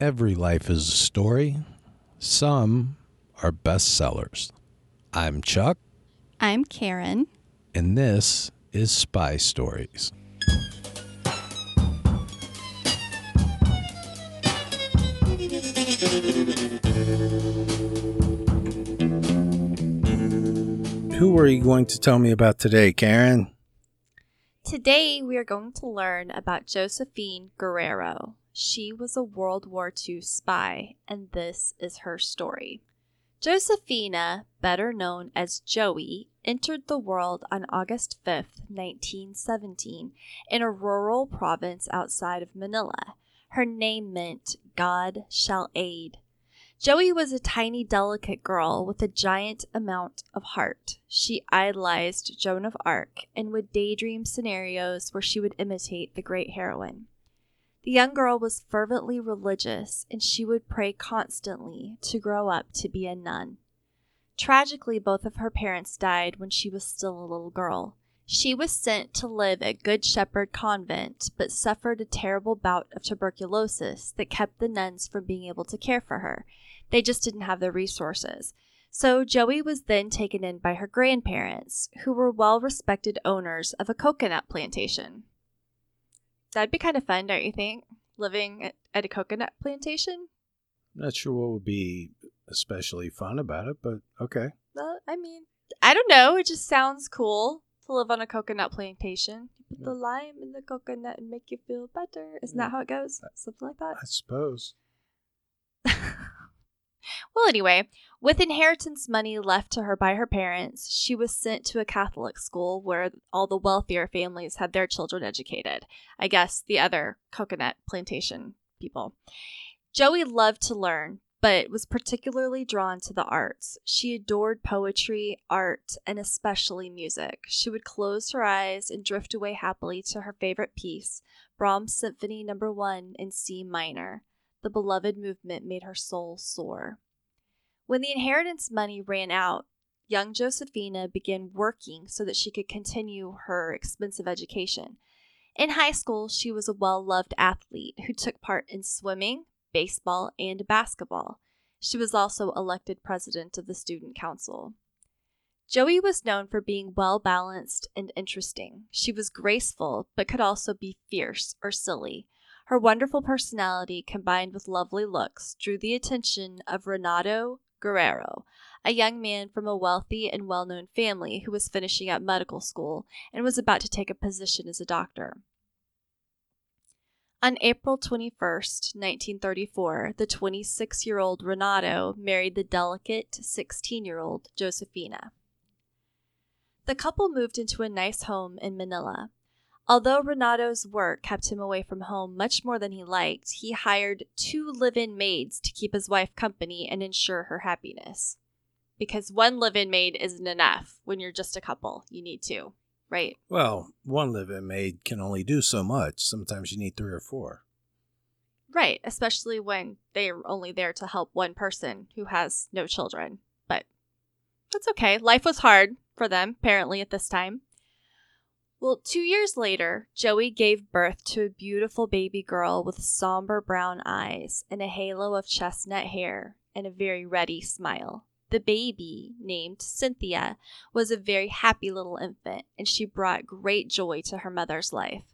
Every life is a story. Some are bestsellers. I'm Chuck, I'm Karen. and this is Spy Stories. Who are you going to tell me about today, Karen? Today we are going to learn about Josephine Guerrero. She was a World War II spy, and this is her story. Josefina, better known as Joey, entered the world on August 5th, 1917, in a rural province outside of Manila. Her name meant God shall aid. Joey was a tiny, delicate girl with a giant amount of heart. She idolized Joan of Arc and would daydream scenarios where she would imitate the great heroine. The young girl was fervently religious and she would pray constantly to grow up to be a nun. Tragically, both of her parents died when she was still a little girl. She was sent to live at Good Shepherd Convent, but suffered a terrible bout of tuberculosis that kept the nuns from being able to care for her. They just didn't have the resources. So Joey was then taken in by her grandparents, who were well respected owners of a coconut plantation. That'd be kind of fun, don't you think? Living at, at a coconut plantation? Not sure what would be especially fun about it, but okay. Well, I mean, I don't know. It just sounds cool to live on a coconut plantation. You put the lime in the coconut and make you feel better. Isn't that how it goes? Something like that. I suppose. Well, anyway, with inheritance money left to her by her parents, she was sent to a Catholic school where all the wealthier families had their children educated. I guess the other coconut plantation people. Joey loved to learn, but was particularly drawn to the arts. She adored poetry, art, and especially music. She would close her eyes and drift away happily to her favorite piece, Brahms' Symphony No. 1 in C minor. The beloved movement made her soul soar. When the inheritance money ran out, young Josefina began working so that she could continue her expensive education. In high school, she was a well loved athlete who took part in swimming, baseball, and basketball. She was also elected president of the student council. Joey was known for being well balanced and interesting. She was graceful, but could also be fierce or silly. Her wonderful personality, combined with lovely looks, drew the attention of Renato Guerrero, a young man from a wealthy and well known family who was finishing up medical school and was about to take a position as a doctor. On April 21st, 1934, the 26 year old Renato married the delicate 16 year old Josefina. The couple moved into a nice home in Manila. Although Renato's work kept him away from home much more than he liked, he hired two live in maids to keep his wife company and ensure her happiness. Because one live in maid isn't enough when you're just a couple, you need two, right? Well, one live-in maid can only do so much. Sometimes you need three or four. Right, especially when they're only there to help one person who has no children. But that's okay. Life was hard for them, apparently, at this time. Well, two years later, Joey gave birth to a beautiful baby girl with somber brown eyes and a halo of chestnut hair and a very ready smile. The baby, named Cynthia, was a very happy little infant, and she brought great joy to her mother's life.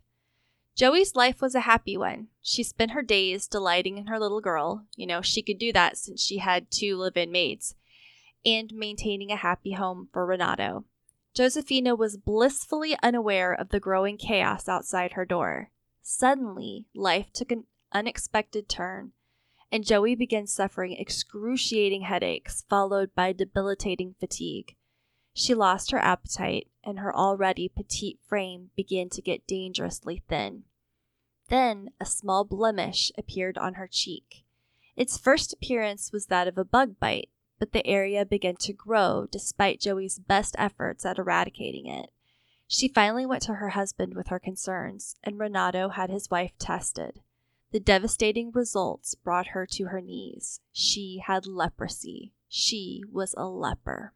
Joey's life was a happy one. She spent her days delighting in her little girl. You know, she could do that since she had two live in maids, and maintaining a happy home for Renato. Josefina was blissfully unaware of the growing chaos outside her door. Suddenly, life took an unexpected turn, and Joey began suffering excruciating headaches, followed by debilitating fatigue. She lost her appetite, and her already petite frame began to get dangerously thin. Then a small blemish appeared on her cheek. Its first appearance was that of a bug bite, but the area began to grow despite Joey's best efforts at eradicating it. She finally went to her husband with her concerns, and Renato had his wife tested. The devastating results brought her to her knees. She had leprosy. She was a leper.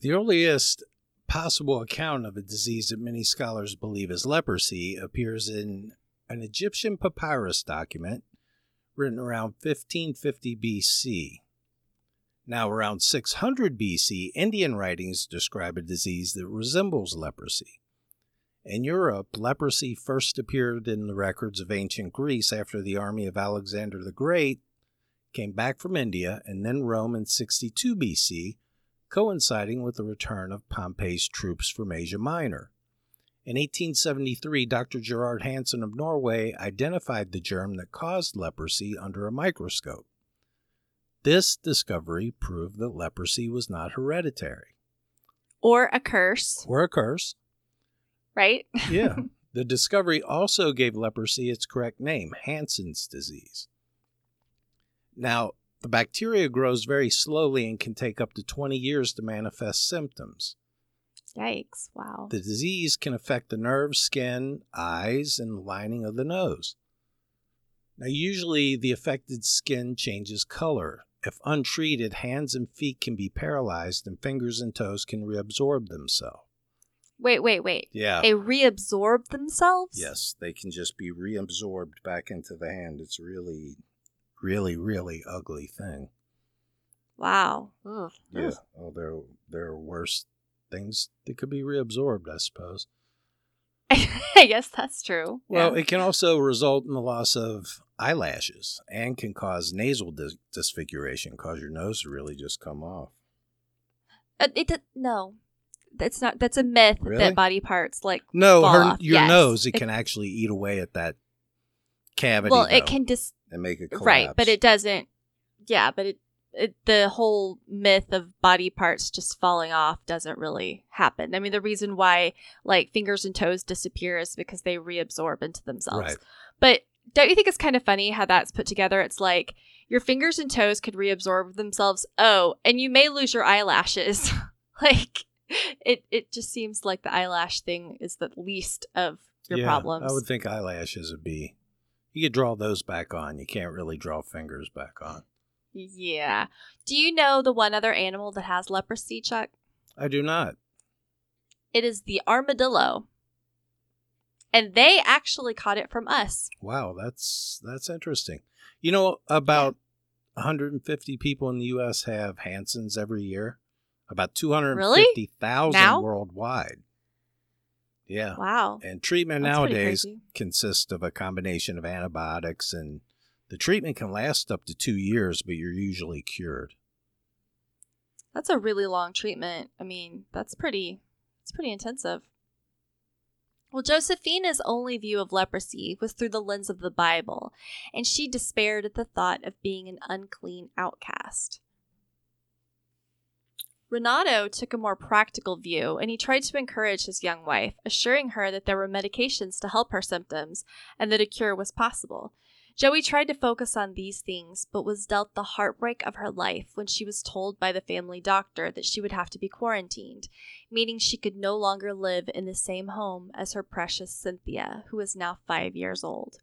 The earliest possible account of a disease that many scholars believe is leprosy appears in an Egyptian papyrus document written around 1550 BC. Now, around 600 BC, Indian writings describe a disease that resembles leprosy. In Europe, leprosy first appeared in the records of ancient Greece after the army of Alexander the Great came back from India and then Rome in 62 BC, coinciding with the return of Pompey's troops from Asia Minor. In 1873, Dr. Gerard Hansen of Norway identified the germ that caused leprosy under a microscope. This discovery proved that leprosy was not hereditary Or a curse, or a curse. right? Yeah. the discovery also gave leprosy its correct name, Hansen's disease. Now, the bacteria grows very slowly and can take up to 20 years to manifest symptoms. Yikes. Wow. The disease can affect the nerves, skin, eyes, and the lining of the nose. Now, usually the affected skin changes color. If untreated, hands and feet can be paralyzed and fingers and toes can reabsorb themselves. Wait, wait, wait. Yeah. They reabsorb themselves? Yes, they can just be reabsorbed back into the hand. It's really, really, really ugly thing. Wow. Ugh. Yeah. Oh, there, there are worse things that could be reabsorbed, I suppose. I guess that's true. Well, Yeah. it can also result in the loss of eyelashes and can cause nasal dis- disfiguration, cause your nose to really just come off. Uh, it, no. That's not that's a myth Really? that body parts like No, her, your Yes. nose, it It- can actually eat away at that cavity. Well, it though, can dis and make it collapse. right, but it doesn't yeah, but it, it the whole myth of body parts just falling off doesn't really happen. I mean, the reason why like fingers and toes disappear is because they reabsorb into themselves. Right. But don't you think it's kind of funny how that's put together? It's like your fingers and toes could reabsorb themselves. Oh, and you may lose your eyelashes. like it it just seems like the eyelash thing is the least of your Yeah, problems. I would think eyelashes would be. You could draw those back on. You can't really draw fingers back on. Yeah. Do you know the one other animal that has leprosy, Chuck? I do not. It is the armadillo. And they actually caught it from us. Wow, that's that's interesting. You know, about 150 people in the U.S. have Hansen's every year. About 250,000 Now? worldwide. Yeah. Wow. And treatment That's nowadays consists of a combination of antibiotics, and the treatment can last up to two years, but you're usually cured. That's a really long treatment. I mean, that's pretty it's pretty intensive. Well, Josefina's only view of leprosy was through the lens of the Bible, and she despaired at the thought of being an unclean outcast. Renato took a more practical view, and he tried to encourage his young wife, assuring her that there were medications to help her symptoms and that a cure was possible. Joey tried to focus on these things, but was dealt the heartbreak of her life when she was told by the family doctor that she would have to be quarantined, meaning she could no longer live in the same home as her precious Cynthia, who is now five years old.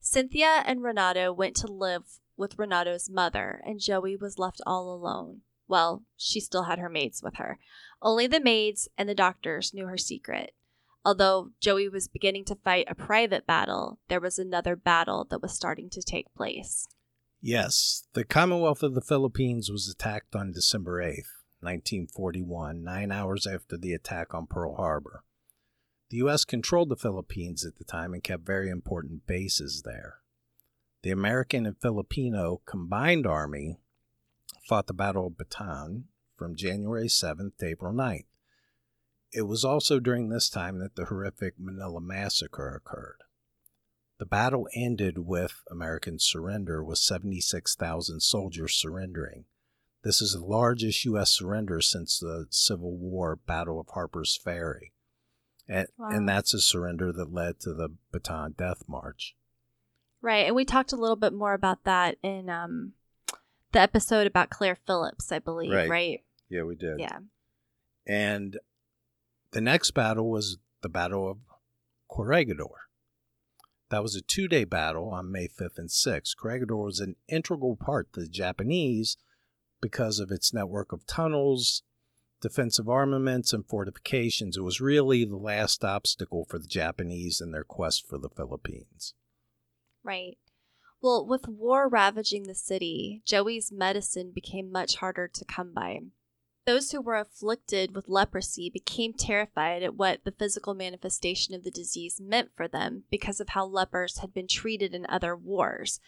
Cynthia and Renato went to live with Renato's mother, and Joey was left all alone. Well, she still had her maids with her. Only the maids and the doctors knew her secret. Although Joey was beginning to fight a private battle, there was another battle that was starting to take place. Yes, the Commonwealth of the Philippines was attacked on December 8th, 1941, nine hours after the attack on Pearl Harbor. The U.S. controlled the Philippines at the time and kept very important bases there. The American and Filipino combined army fought the Battle of Bataan from January 7th to April 9th. It was also during this time that the horrific Manila Massacre occurred. The battle ended with American surrender, with 76,000 soldiers surrendering. This is the largest U.S. surrender since the Civil War Battle of Harper's Ferry. And, Wow. and that's a surrender that led to the Bataan Death March. Right, and we talked a little bit more about that in um, the episode about Claire Phillips, I believe, Right. right? Yeah, we did. Yeah. And the next battle was the Battle of Corregidor. That was a two day battle on May 5th and 6th. Corregidor was an integral part to the Japanese because of its network of tunnels, defensive armaments, and fortifications. It was really the last obstacle for the Japanese in their quest for the Philippines. Right. Well, with war ravaging the city, Joey's medicine became much harder to come by. Those who were afflicted with leprosy became terrified at what the physical manifestation of the disease meant for them because of how lepers had been treated in other wars.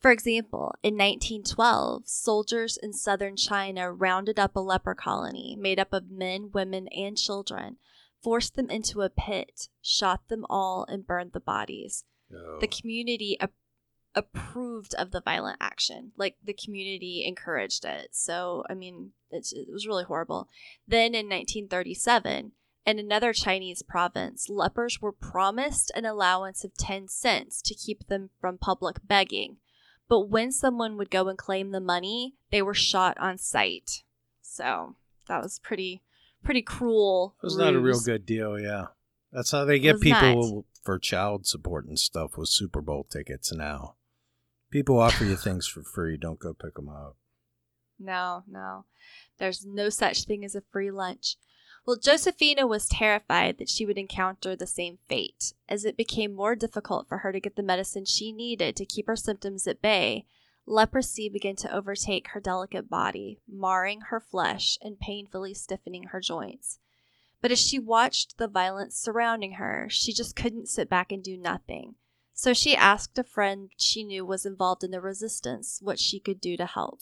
For example, in 1912, soldiers in southern China rounded up a leper colony made up of men, women, and children, forced them into a pit, shot them all, and burned the bodies. Oh. The community approved of the violent action. Like the community encouraged it. So, I mean, it's, it was really horrible. Then in 1937, in another Chinese province, lepers were promised an allowance of 10 cents to keep them from public begging. But when someone would go and claim the money, they were shot on sight. So that was pretty, pretty cruel. It was not a real good deal, yeah. That's how they get people for child support and stuff with Super Bowl tickets now. People offer you things for free. Don't go pick them up. No, no. There's no such thing as a free lunch. Well, Josefina was terrified that she would encounter the same fate. As it became more difficult for her to get the medicine she needed to keep her symptoms at bay, leprosy began to overtake her delicate body, marring her flesh and painfully stiffening her joints. But as she watched the violence surrounding her, she just couldn't sit back and do nothing. So she asked a friend she knew was involved in the resistance what she could do to help.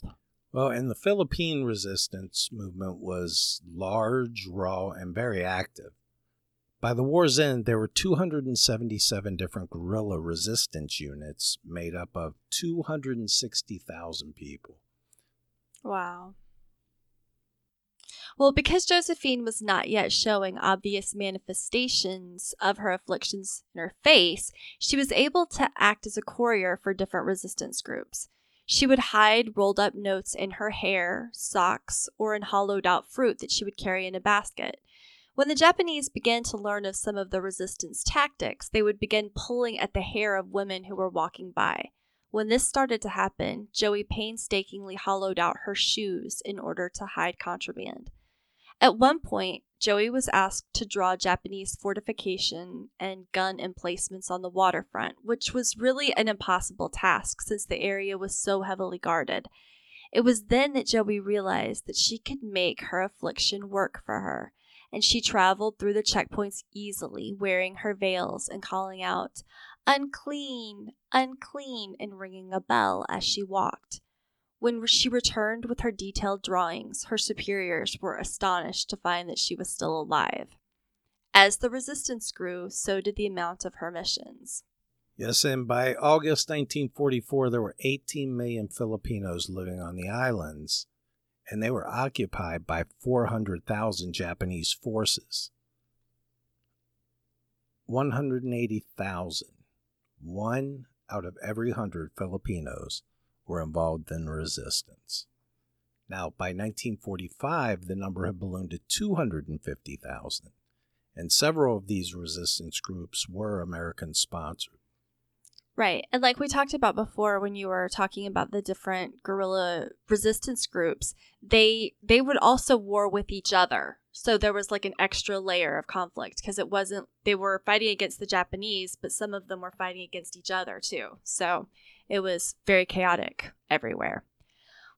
Well, and the Philippine resistance movement was large, raw, and very active. By the war's end, there were 277 different guerrilla resistance units made up of 260,000 people. Wow. Well, because Josephine was not yet showing obvious manifestations of her afflictions in her face, she was able to act as a courier for different resistance groups. She would hide rolled up notes in her hair, socks, or in hollowed out fruit that she would carry in a basket. When the Japanese began to learn of some of the resistance tactics, they would begin pulling at the hair of women who were walking by. When this started to happen, Joey painstakingly hollowed out her shoes in order to hide contraband. At one point, Joey was asked to draw Japanese fortification and gun emplacements on the waterfront, which was really an impossible task since the area was so heavily guarded. It was then that Joey realized that she could make her affliction work for her, and she traveled through the checkpoints easily, wearing her veils and calling out, Unclean, unclean, and ringing a bell as she walked. When she returned with her detailed drawings, her superiors were astonished to find that she was still alive. As the resistance grew, so did the amount of her missions. Yes, and by August 1944, there were 18 million Filipinos living on the islands, and they were occupied by 400,000 Japanese forces. 180,000, one out of every hundred Filipinos, were involved in resistance. Now, by 1945, the number had ballooned to 250,000, and several of these resistance groups were American sponsored. Right. And like we talked about before when you were talking about the different guerrilla resistance groups, they they would also war with each other. So there was like an extra layer of conflict because it wasn't they were fighting against the Japanese, but some of them were fighting against each other too. So it was very chaotic everywhere.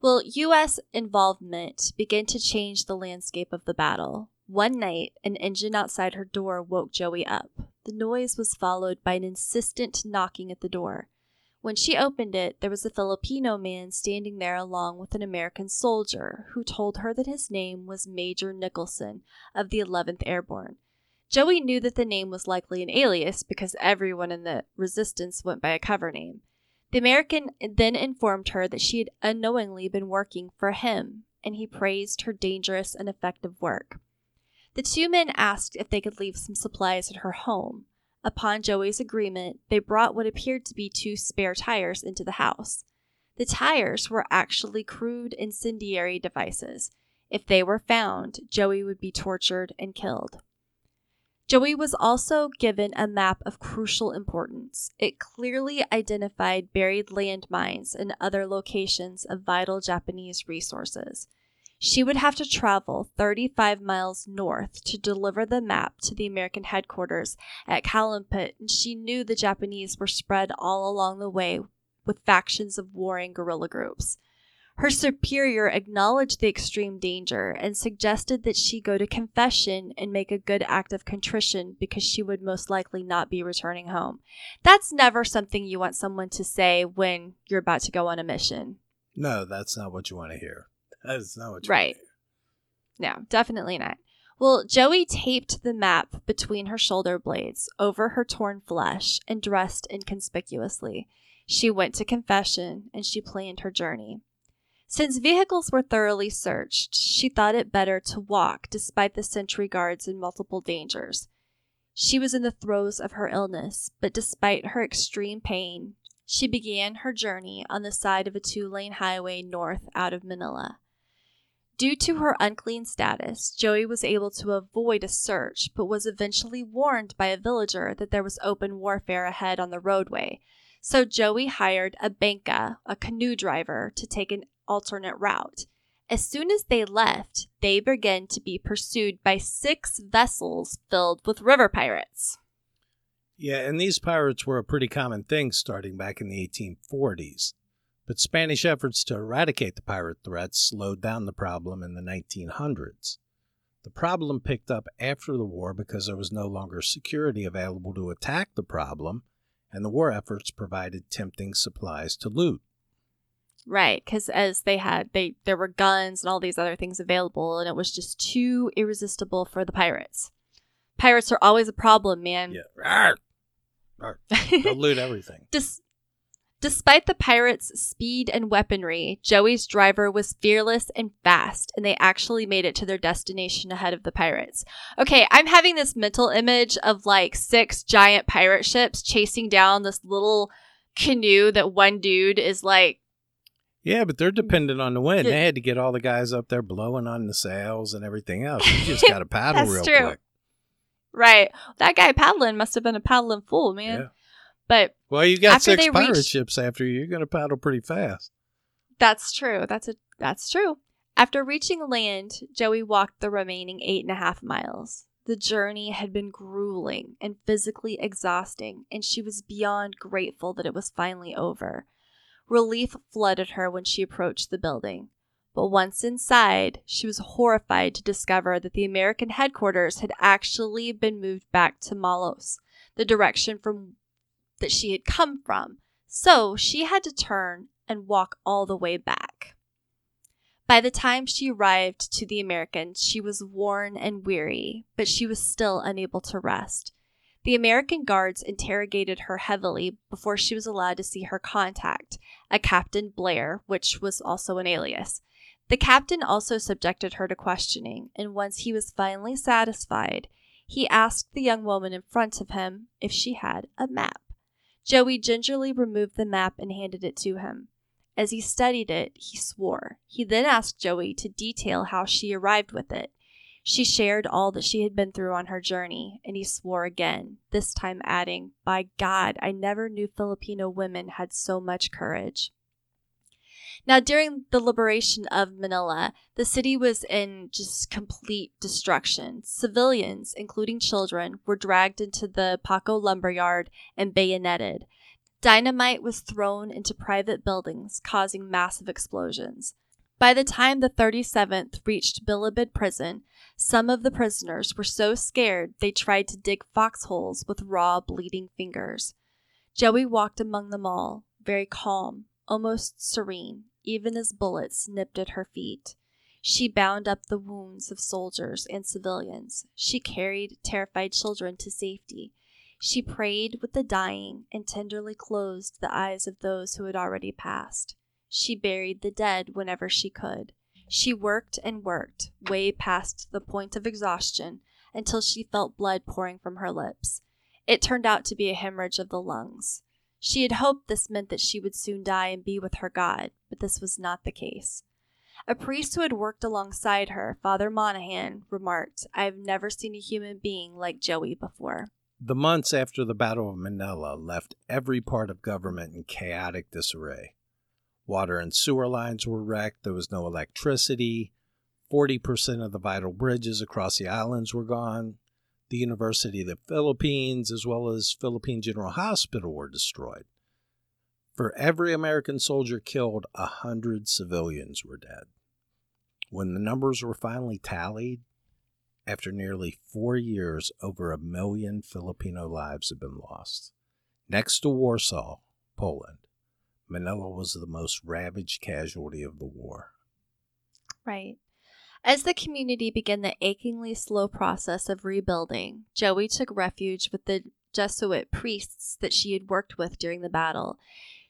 Well, US involvement began to change the landscape of the battle. One night, an engine outside her door woke Joey up. The noise was followed by an insistent knocking at the door. When she opened it, there was a Filipino man standing there along with an American soldier who told her that his name was Major Nicholson of the 11th Airborne. Joey knew that the name was likely an alias because everyone in the resistance went by a cover name. The American then informed her that she had unknowingly been working for him, and he praised her dangerous and effective work. The two men asked if they could leave some supplies at her home. Upon Joey's agreement, they brought what appeared to be two spare tires into the house. The tires were actually crude incendiary devices. If they were found, Joey would be tortured and killed. Joey was also given a map of crucial importance. It clearly identified buried landmines and other locations of vital Japanese resources. She would have to travel 35 miles north to deliver the map to the American headquarters at Calumpit, and she knew the Japanese were spread all along the way with factions of warring guerrilla groups. Her superior acknowledged the extreme danger and suggested that she go to confession and make a good act of contrition because she would most likely not be returning home. That's never something you want someone to say when you're about to go on a mission. No, that's not what you want to hear. That's not what you Right. No, definitely not. Well, Joey taped the map between her shoulder blades over her torn flesh and dressed inconspicuously. She went to confession and she planned her journey. Since vehicles were thoroughly searched, she thought it better to walk despite the sentry guards and multiple dangers. She was in the throes of her illness, but despite her extreme pain, she began her journey on the side of a two lane highway north out of Manila. Due to her unclean status, Joey was able to avoid a search, but was eventually warned by a villager that there was open warfare ahead on the roadway. So Joey hired a banka, a canoe driver, to take an alternate route. As soon as they left, they began to be pursued by six vessels filled with river pirates. Yeah, and these pirates were a pretty common thing starting back in the 1840s. But Spanish efforts to eradicate the pirate threat slowed down the problem in the 1900s. The problem picked up after the war because there was no longer security available to attack the problem, and the war efforts provided tempting supplies to loot. Right, because as they had, they there were guns and all these other things available, and it was just too irresistible for the pirates. Pirates are always a problem, man. Yeah. Rawr! Rawr. They'll loot everything. Des- despite the pirates' speed and weaponry, Joey's driver was fearless and fast, and they actually made it to their destination ahead of the pirates. Okay, I'm having this mental image of like six giant pirate ships chasing down this little canoe that one dude is like Yeah, but they're mm. dependent on the wind. They had to get all the guys up there blowing on the sails and everything else. You just got to paddle That's real true. quick. Right. That guy paddling must have been a paddling fool, man. Yeah. But Well, you got six pirate reached- ships after you. You're going to paddle pretty fast. that's true. That's a that's true. After reaching land, Joey walked the remaining eight and a half miles. The journey had been grueling and physically exhausting, and she was beyond grateful that it was finally over. Relief flooded her when she approached the building. But once inside, she was horrified to discover that the American headquarters had actually been moved back to Malos, the direction from that she had come from. So she had to turn and walk all the way back. By the time she arrived to the Americans, she was worn and weary, but she was still unable to rest. The American guards interrogated her heavily before she was allowed to see her contact, a Captain Blair, which was also an alias. The captain also subjected her to questioning, and once he was finally satisfied, he asked the young woman in front of him if she had a map. Joey gingerly removed the map and handed it to him. As he studied it, he swore. He then asked Joey to detail how she arrived with it. She shared all that she had been through on her journey, and he swore again, this time adding, By God, I never knew Filipino women had so much courage. Now, during the liberation of Manila, the city was in just complete destruction. Civilians, including children, were dragged into the Paco lumberyard and bayoneted. Dynamite was thrown into private buildings, causing massive explosions. By the time the 37th reached Bilibid prison, some of the prisoners were so scared they tried to dig foxholes with raw, bleeding fingers. Joey walked among them all, very calm, almost serene, even as bullets nipped at her feet. She bound up the wounds of soldiers and civilians. She carried terrified children to safety. She prayed with the dying and tenderly closed the eyes of those who had already passed. She buried the dead whenever she could. She worked and worked, way past the point of exhaustion, until she felt blood pouring from her lips. It turned out to be a hemorrhage of the lungs. She had hoped this meant that she would soon die and be with her God, but this was not the case. A priest who had worked alongside her, Father Monahan, remarked, I have never seen a human being like Joey before. The months after the Battle of Manila left every part of government in chaotic disarray. Water and sewer lines were wrecked, there was no electricity, 40% of the vital bridges across the islands were gone, the University of the Philippines, as well as Philippine General Hospital, were destroyed. For every American soldier killed, a hundred civilians were dead. When the numbers were finally tallied, after nearly four years, over a million Filipino lives had been lost. Next to Warsaw, Poland, Manila was the most ravaged casualty of the war. Right. As the community began the achingly slow process of rebuilding, Joey took refuge with the Jesuit priests that she had worked with during the battle.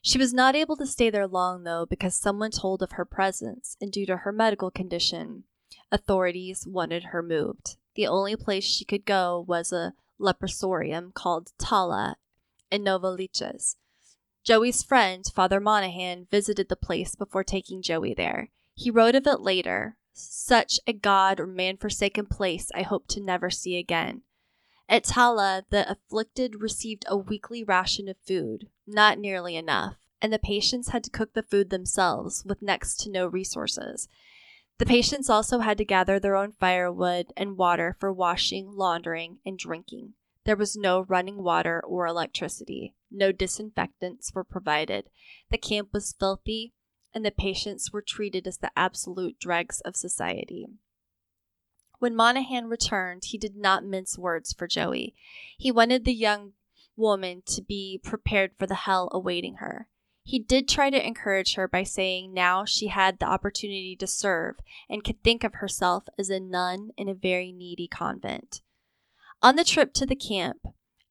She was not able to stay there long, though, because someone told of her presence, and due to her medical condition, authorities wanted her moved. The only place she could go was a leprosarium called Tala in Nova Novaliches. Joey's friend, Father Monahan, visited the place before taking Joey there. He wrote of it later Such a God or man forsaken place I hope to never see again. At Tala, the afflicted received a weekly ration of food, not nearly enough, and the patients had to cook the food themselves with next to no resources. The patients also had to gather their own firewood and water for washing, laundering, and drinking. There was no running water or electricity. No disinfectants were provided. The camp was filthy, and the patients were treated as the absolute dregs of society. When Monahan returned, he did not mince words for Joey. He wanted the young woman to be prepared for the hell awaiting her. He did try to encourage her by saying now she had the opportunity to serve and could think of herself as a nun in a very needy convent. On the trip to the camp,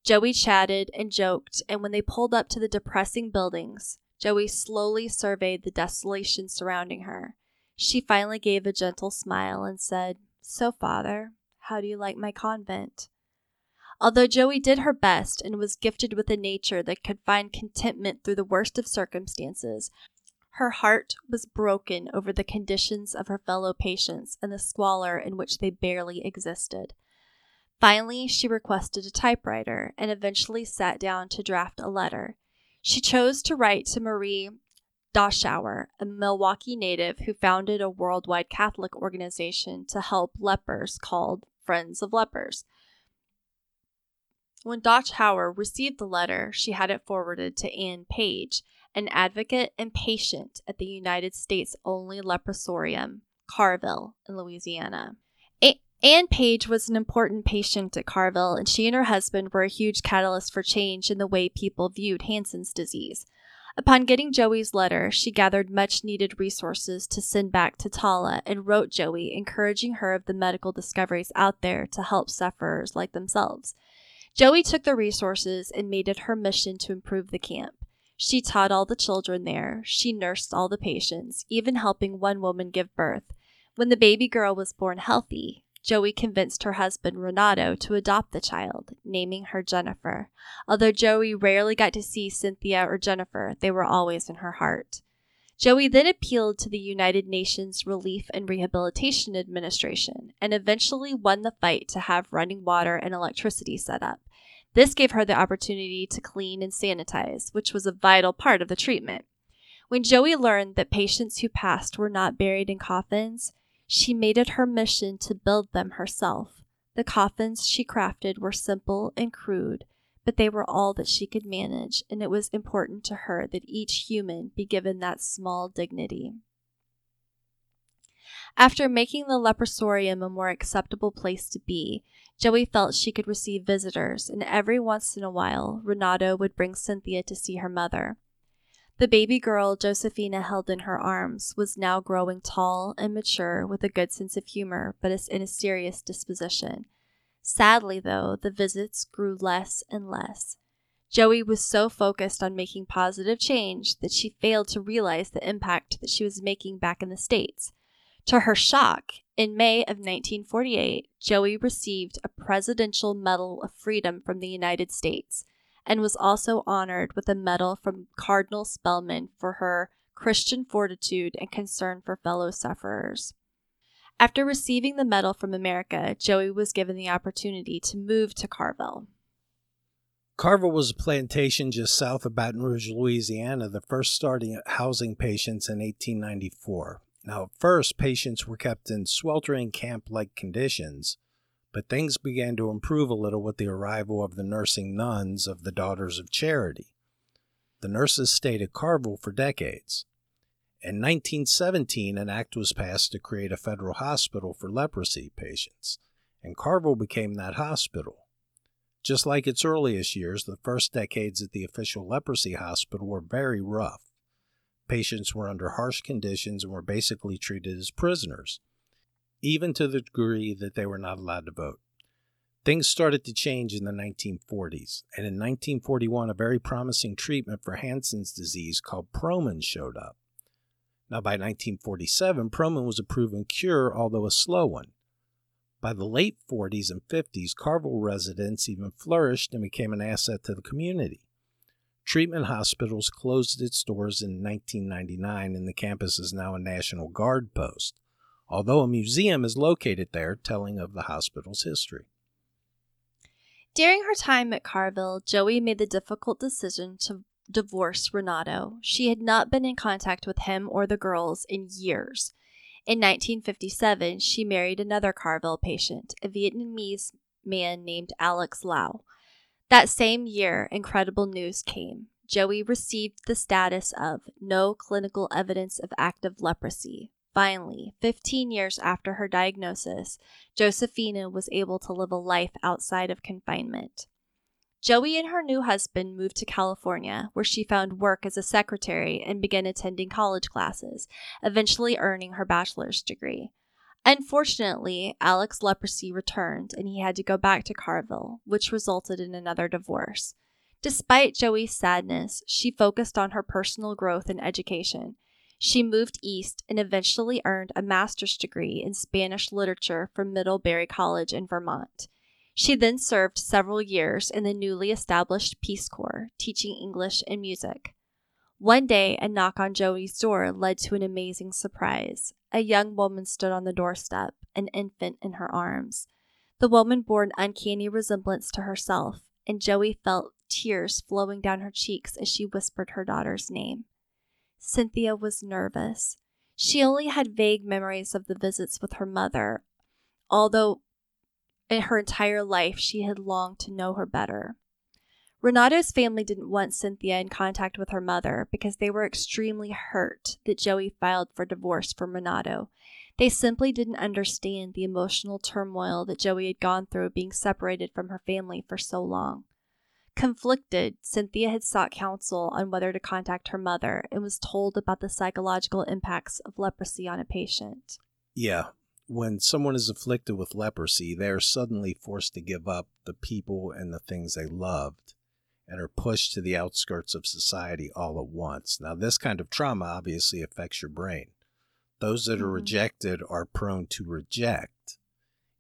Joey chatted and joked, and when they pulled up to the depressing buildings, Joey slowly surveyed the desolation surrounding her. She finally gave a gentle smile and said, So, Father, how do you like my convent? Although Joey did her best and was gifted with a nature that could find contentment through the worst of circumstances, her heart was broken over the conditions of her fellow patients and the squalor in which they barely existed. Finally, she requested a typewriter and eventually sat down to draft a letter. She chose to write to Marie Dachauer, a Milwaukee native who founded a worldwide Catholic organization to help lepers called Friends of Lepers. When Dachauer received the letter, she had it forwarded to Ann Page, an advocate and patient at the United States only leprosarium, Carville, in Louisiana. Ann Page was an important patient at Carville, and she and her husband were a huge catalyst for change in the way people viewed Hansen's disease. Upon getting Joey's letter, she gathered much needed resources to send back to Tala and wrote Joey, encouraging her of the medical discoveries out there to help sufferers like themselves. Joey took the resources and made it her mission to improve the camp. She taught all the children there. She nursed all the patients, even helping one woman give birth. When the baby girl was born healthy, Joey convinced her husband Renato to adopt the child, naming her Jennifer. Although Joey rarely got to see Cynthia or Jennifer, they were always in her heart. Joey then appealed to the United Nations Relief and Rehabilitation Administration and eventually won the fight to have running water and electricity set up. This gave her the opportunity to clean and sanitize, which was a vital part of the treatment. When Joey learned that patients who passed were not buried in coffins, she made it her mission to build them herself. The coffins she crafted were simple and crude, but they were all that she could manage, and it was important to her that each human be given that small dignity. After making the leprosarium a more acceptable place to be, Joey felt she could receive visitors, and every once in a while, Renato would bring Cynthia to see her mother. The baby girl Josefina held in her arms was now growing tall and mature with a good sense of humor, but in a serious disposition. Sadly, though, the visits grew less and less. Joey was so focused on making positive change that she failed to realize the impact that she was making back in the States. To her shock, in May of 1948, Joey received a Presidential Medal of Freedom from the United States and was also honored with a medal from Cardinal Spellman for her Christian fortitude and concern for fellow sufferers. After receiving the medal from America, Joey was given the opportunity to move to Carville. Carville was a plantation just south of Baton Rouge, Louisiana, the first starting housing patients in 1894. Now, at first, patients were kept in sweltering camp like conditions, but things began to improve a little with the arrival of the nursing nuns of the Daughters of Charity. The nurses stayed at Carville for decades. In 1917, an act was passed to create a federal hospital for leprosy patients, and Carville became that hospital. Just like its earliest years, the first decades at the official leprosy hospital were very rough. Patients were under harsh conditions and were basically treated as prisoners, even to the degree that they were not allowed to vote. Things started to change in the 1940s, and in 1941, a very promising treatment for Hansen's disease called Promin showed up. Now, by 1947, Promin was a proven cure, although a slow one. By the late 40s and 50s, Carville residents even flourished and became an asset to the community. Treatment Hospitals closed its doors in 1999, and the campus is now a National Guard post, although a museum is located there telling of the hospital's history. During her time at Carville, Joey made the difficult decision to divorce Renato. She had not been in contact with him or the girls in years. In 1957, she married another Carville patient, a Vietnamese man named Alex Lau. That same year, incredible news came. Joey received the status of no clinical evidence of active leprosy. Finally, 15 years after her diagnosis, Josefina was able to live a life outside of confinement. Joey and her new husband moved to California, where she found work as a secretary and began attending college classes, eventually earning her bachelor's degree. Unfortunately, Alex's leprosy returned and he had to go back to Carville, which resulted in another divorce. Despite Joey's sadness, she focused on her personal growth and education. She moved east and eventually earned a master's degree in Spanish literature from Middlebury College in Vermont. She then served several years in the newly established Peace Corps, teaching English and music. One day, a knock on Joey's door led to an amazing surprise. A young woman stood on the doorstep, an infant in her arms. The woman bore an uncanny resemblance to herself, and Joey felt tears flowing down her cheeks as she whispered her daughter's name. Cynthia was nervous. She only had vague memories of the visits with her mother, although in her entire life, she had longed to know her better. Renato's family didn't want Cynthia in contact with her mother because they were extremely hurt that Joey filed for divorce from Renato. They simply didn't understand the emotional turmoil that Joey had gone through being separated from her family for so long. Conflicted, Cynthia had sought counsel on whether to contact her mother and was told about the psychological impacts of leprosy on a patient. Yeah, when someone is afflicted with leprosy, they are suddenly forced to give up the people and the things they loved and are pushed to the outskirts of society all at once. Now, this kind of trauma obviously affects your brain. Those that are mm-hmm. rejected are prone to reject,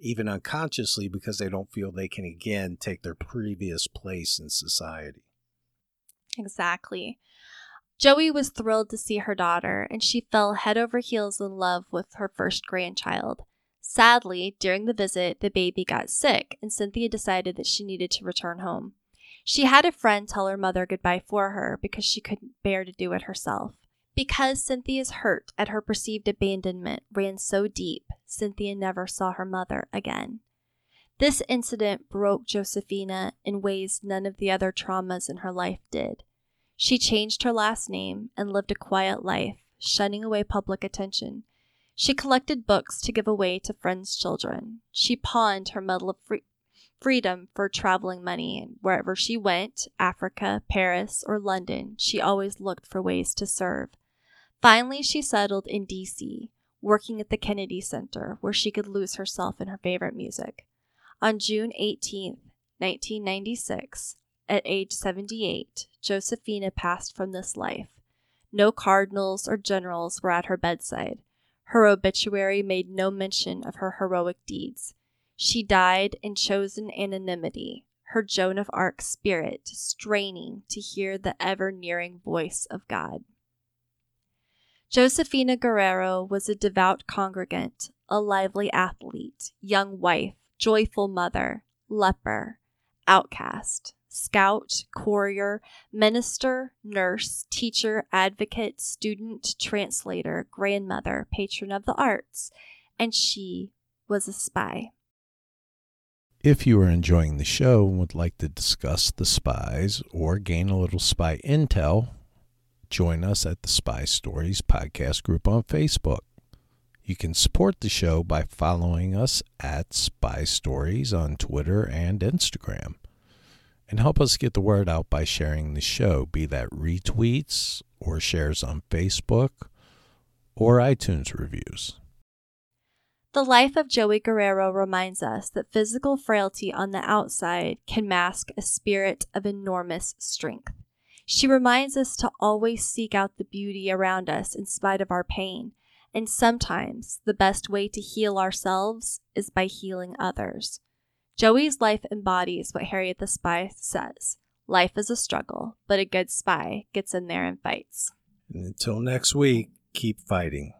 even unconsciously, because they don't feel they can again take their previous place in society. Exactly. Joey was thrilled to see her daughter, and she fell head over heels in love with her first grandchild. Sadly, during the visit, the baby got sick, and Cynthia decided that she needed to return home. She had a friend tell her mother goodbye for her because she couldn't bear to do it herself. Because Cynthia's hurt at her perceived abandonment ran so deep, Cynthia never saw her mother again. This incident broke Josefina in ways none of the other traumas in her life did. She changed her last name and lived a quiet life, shunning away public attention. She collected books to give away to friends' children. She pawned her medal of free- freedom for traveling money, and wherever she went Africa, Paris, or London she always looked for ways to serve. Finally, she settled in D.C., working at the Kennedy Center, where she could lose herself in her favorite music. On June 18, 1996, at age 78, Josefina passed from this life. No cardinals or generals were at her bedside. Her obituary made no mention of her heroic deeds. She died in chosen anonymity, her Joan of Arc spirit straining to hear the ever nearing voice of God. Josefina Guerrero was a devout congregant, a lively athlete, young wife, joyful mother, leper, outcast scout, courier, minister, nurse, teacher, advocate, student, translator, grandmother, patron of the arts, and she was a spy. If you are enjoying the show and would like to discuss the spies or gain a little spy intel, join us at the Spy Stories podcast group on Facebook. You can support the show by following us at Spy Stories on Twitter and Instagram. And help us get the word out by sharing the show, be that retweets or shares on Facebook or iTunes reviews. The life of Joey Guerrero reminds us that physical frailty on the outside can mask a spirit of enormous strength. She reminds us to always seek out the beauty around us in spite of our pain, and sometimes the best way to heal ourselves is by healing others. Joey's life embodies what Harriet the Spy says life is a struggle, but a good spy gets in there and fights. And until next week, keep fighting.